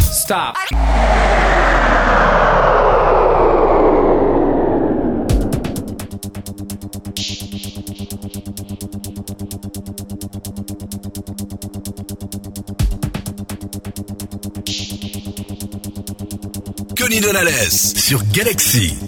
stop. Connie Donales sur Galaxy.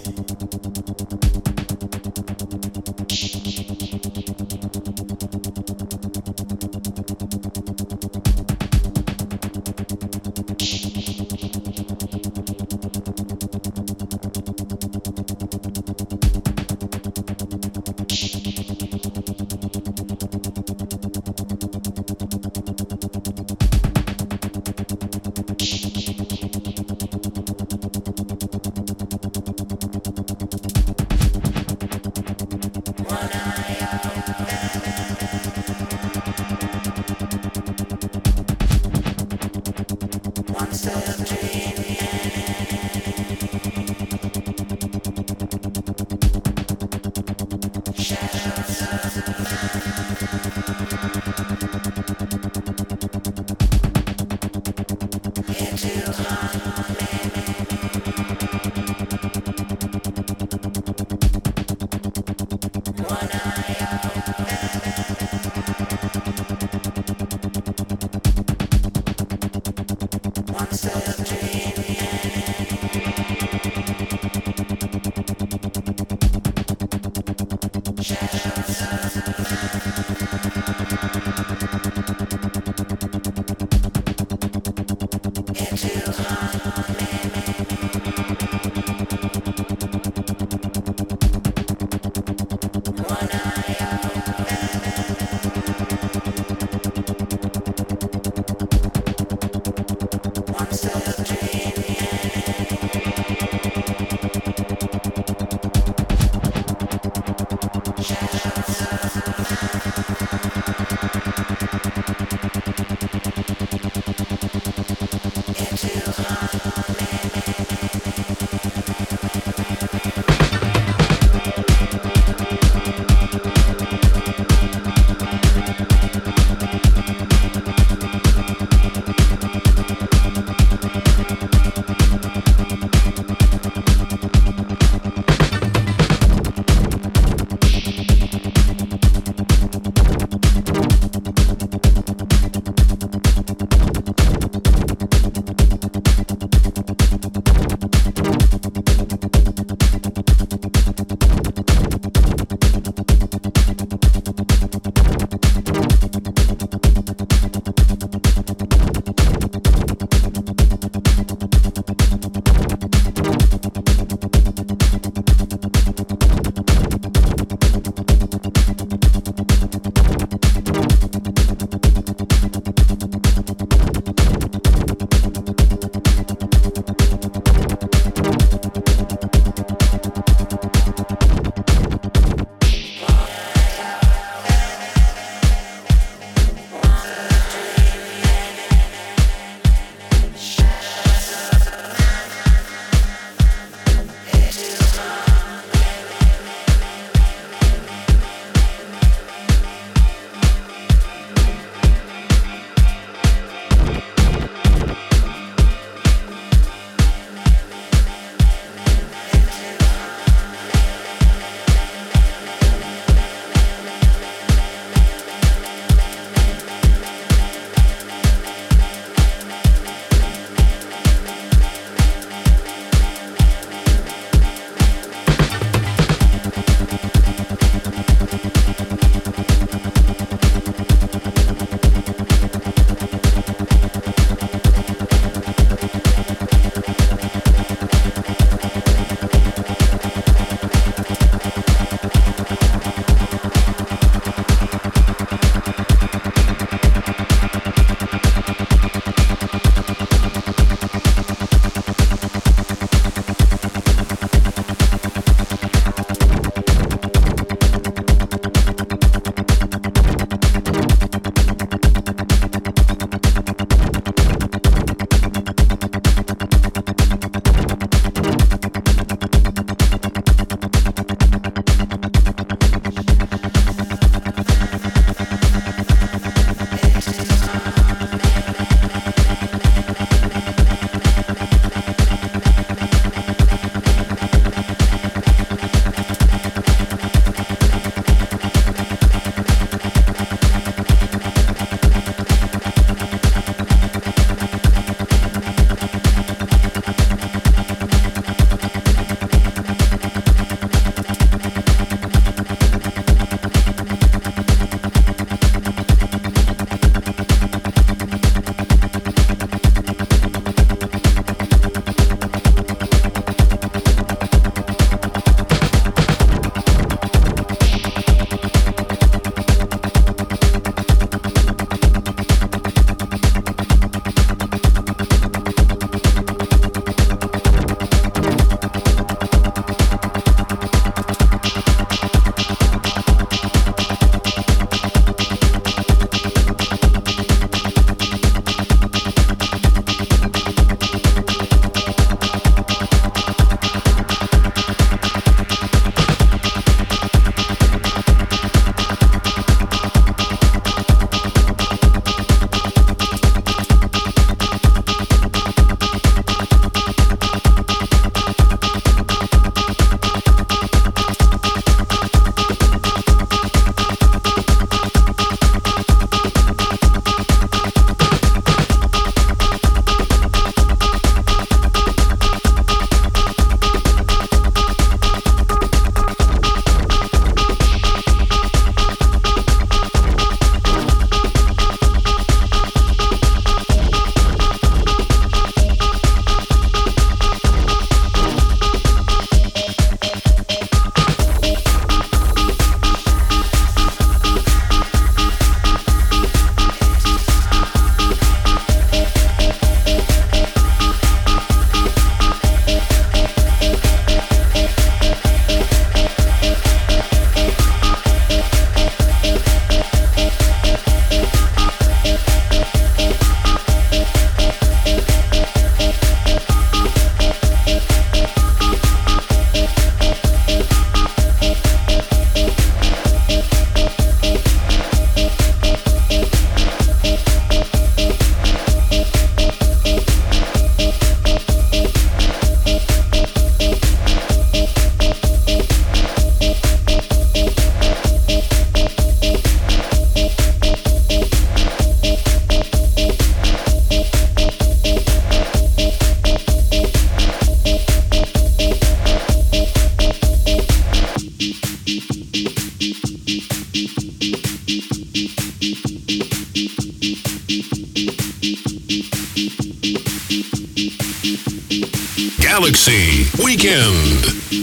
Weekend.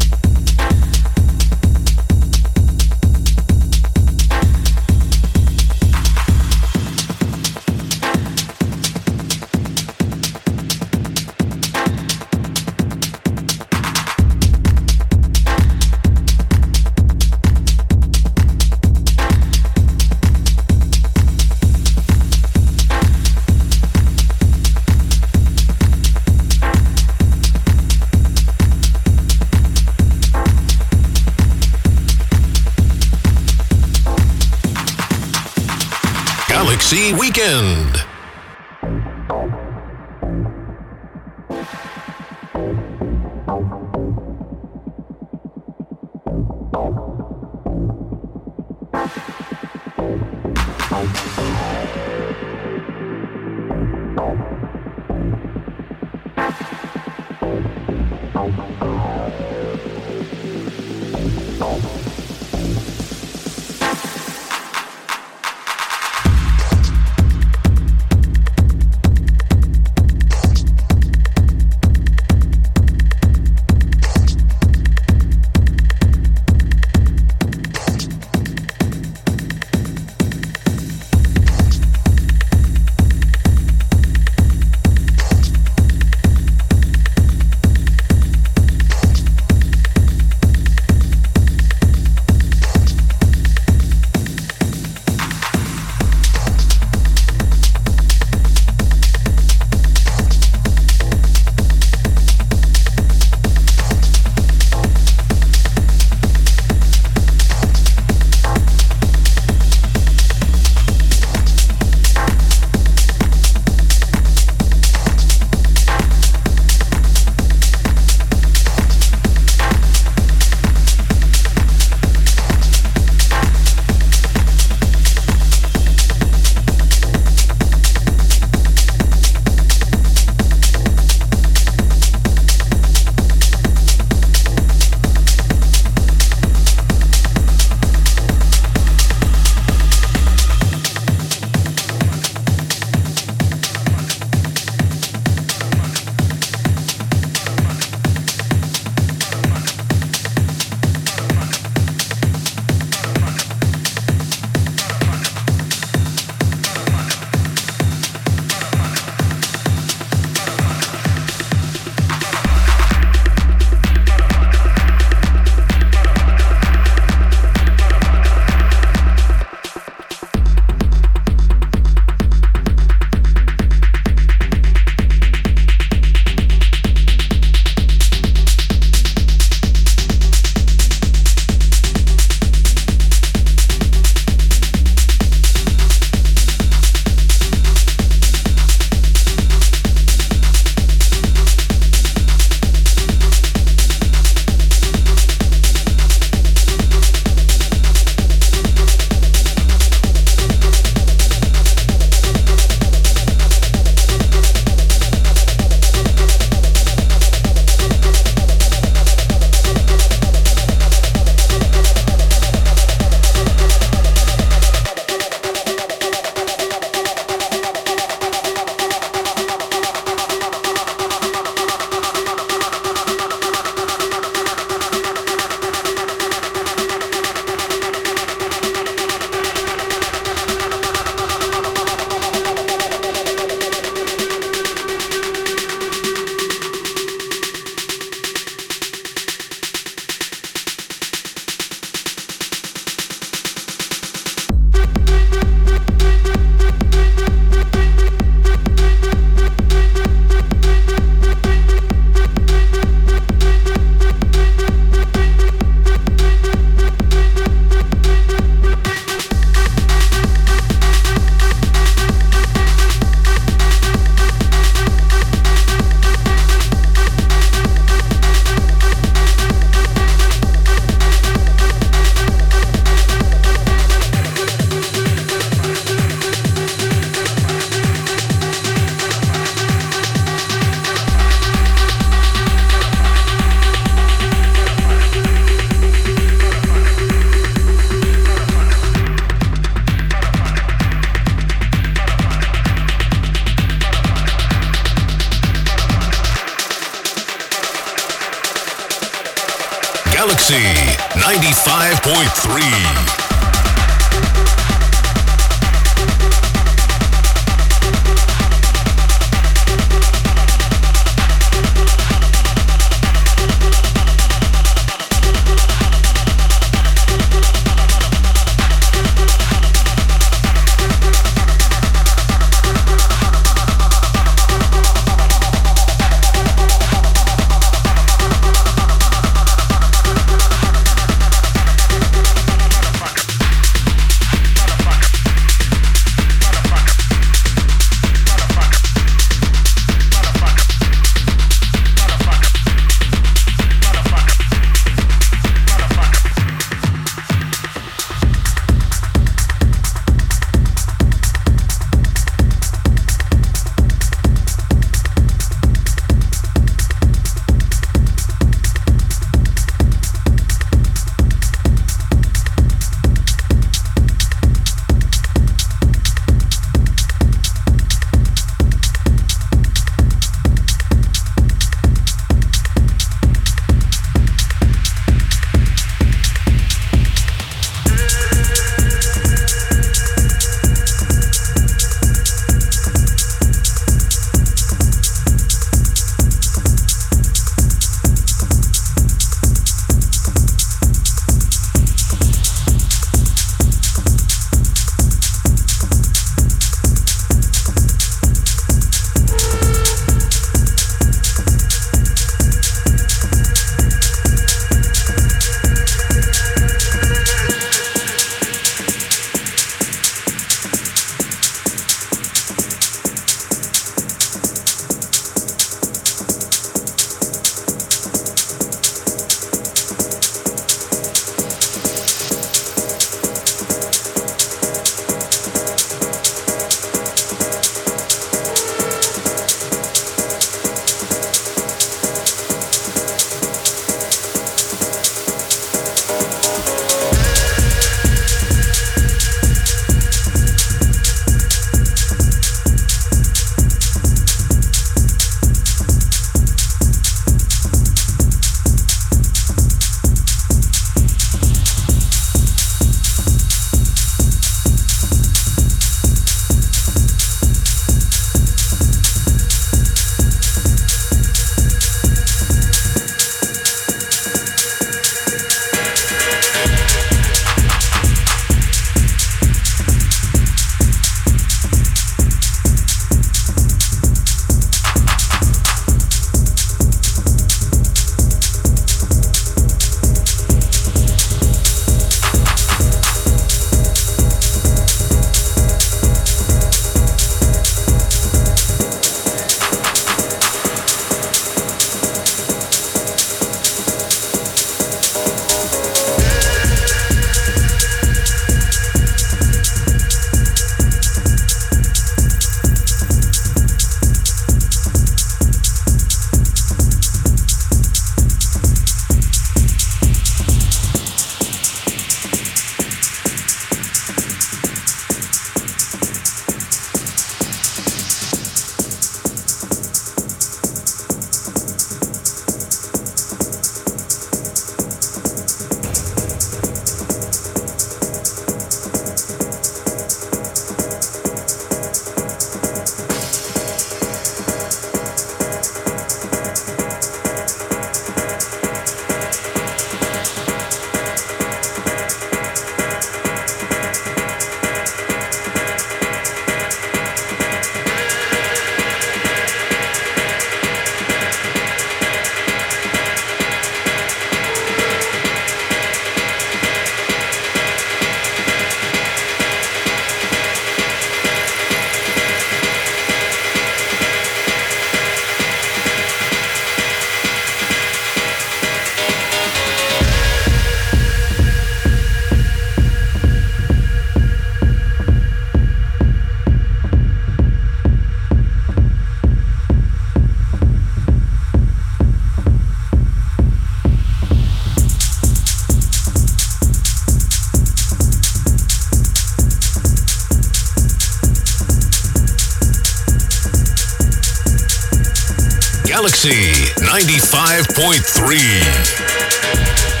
Galaxy 95.3.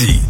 Seed.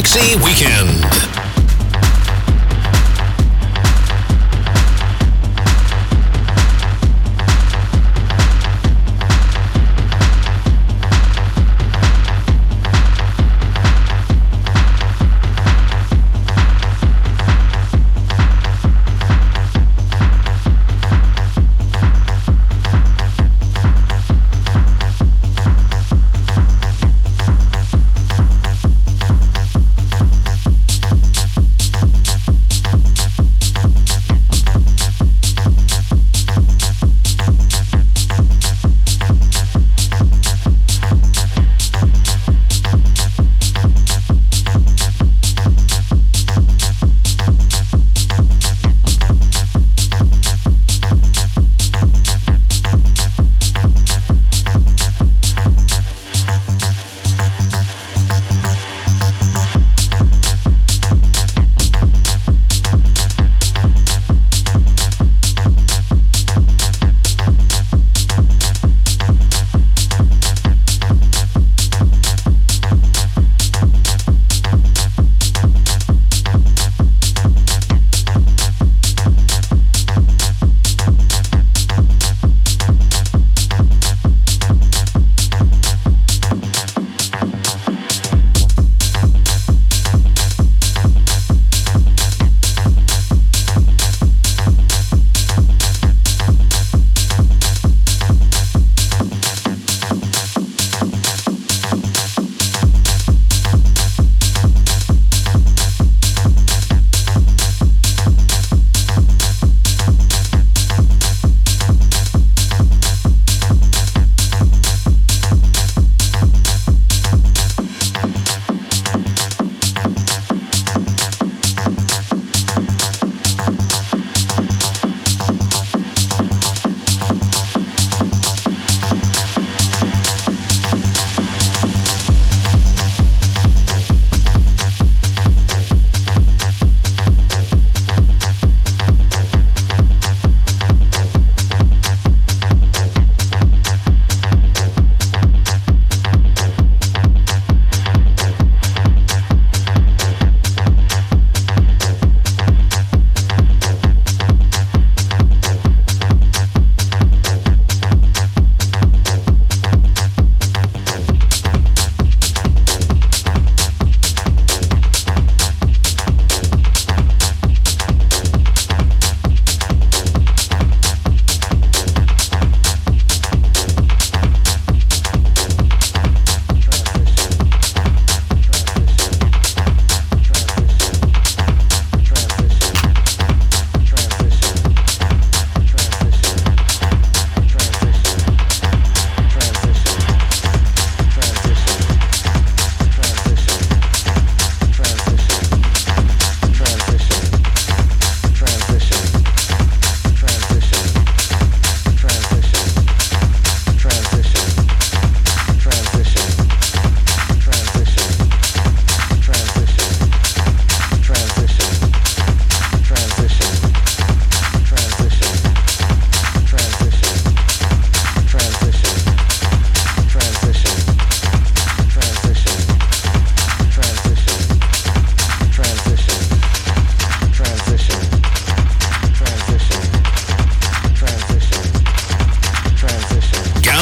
Galaxy Weekend.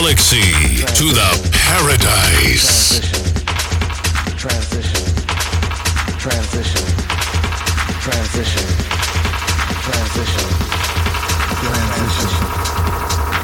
galaxy to the paradise. Transition. Transition. Transition. Transition. Transition. Transition.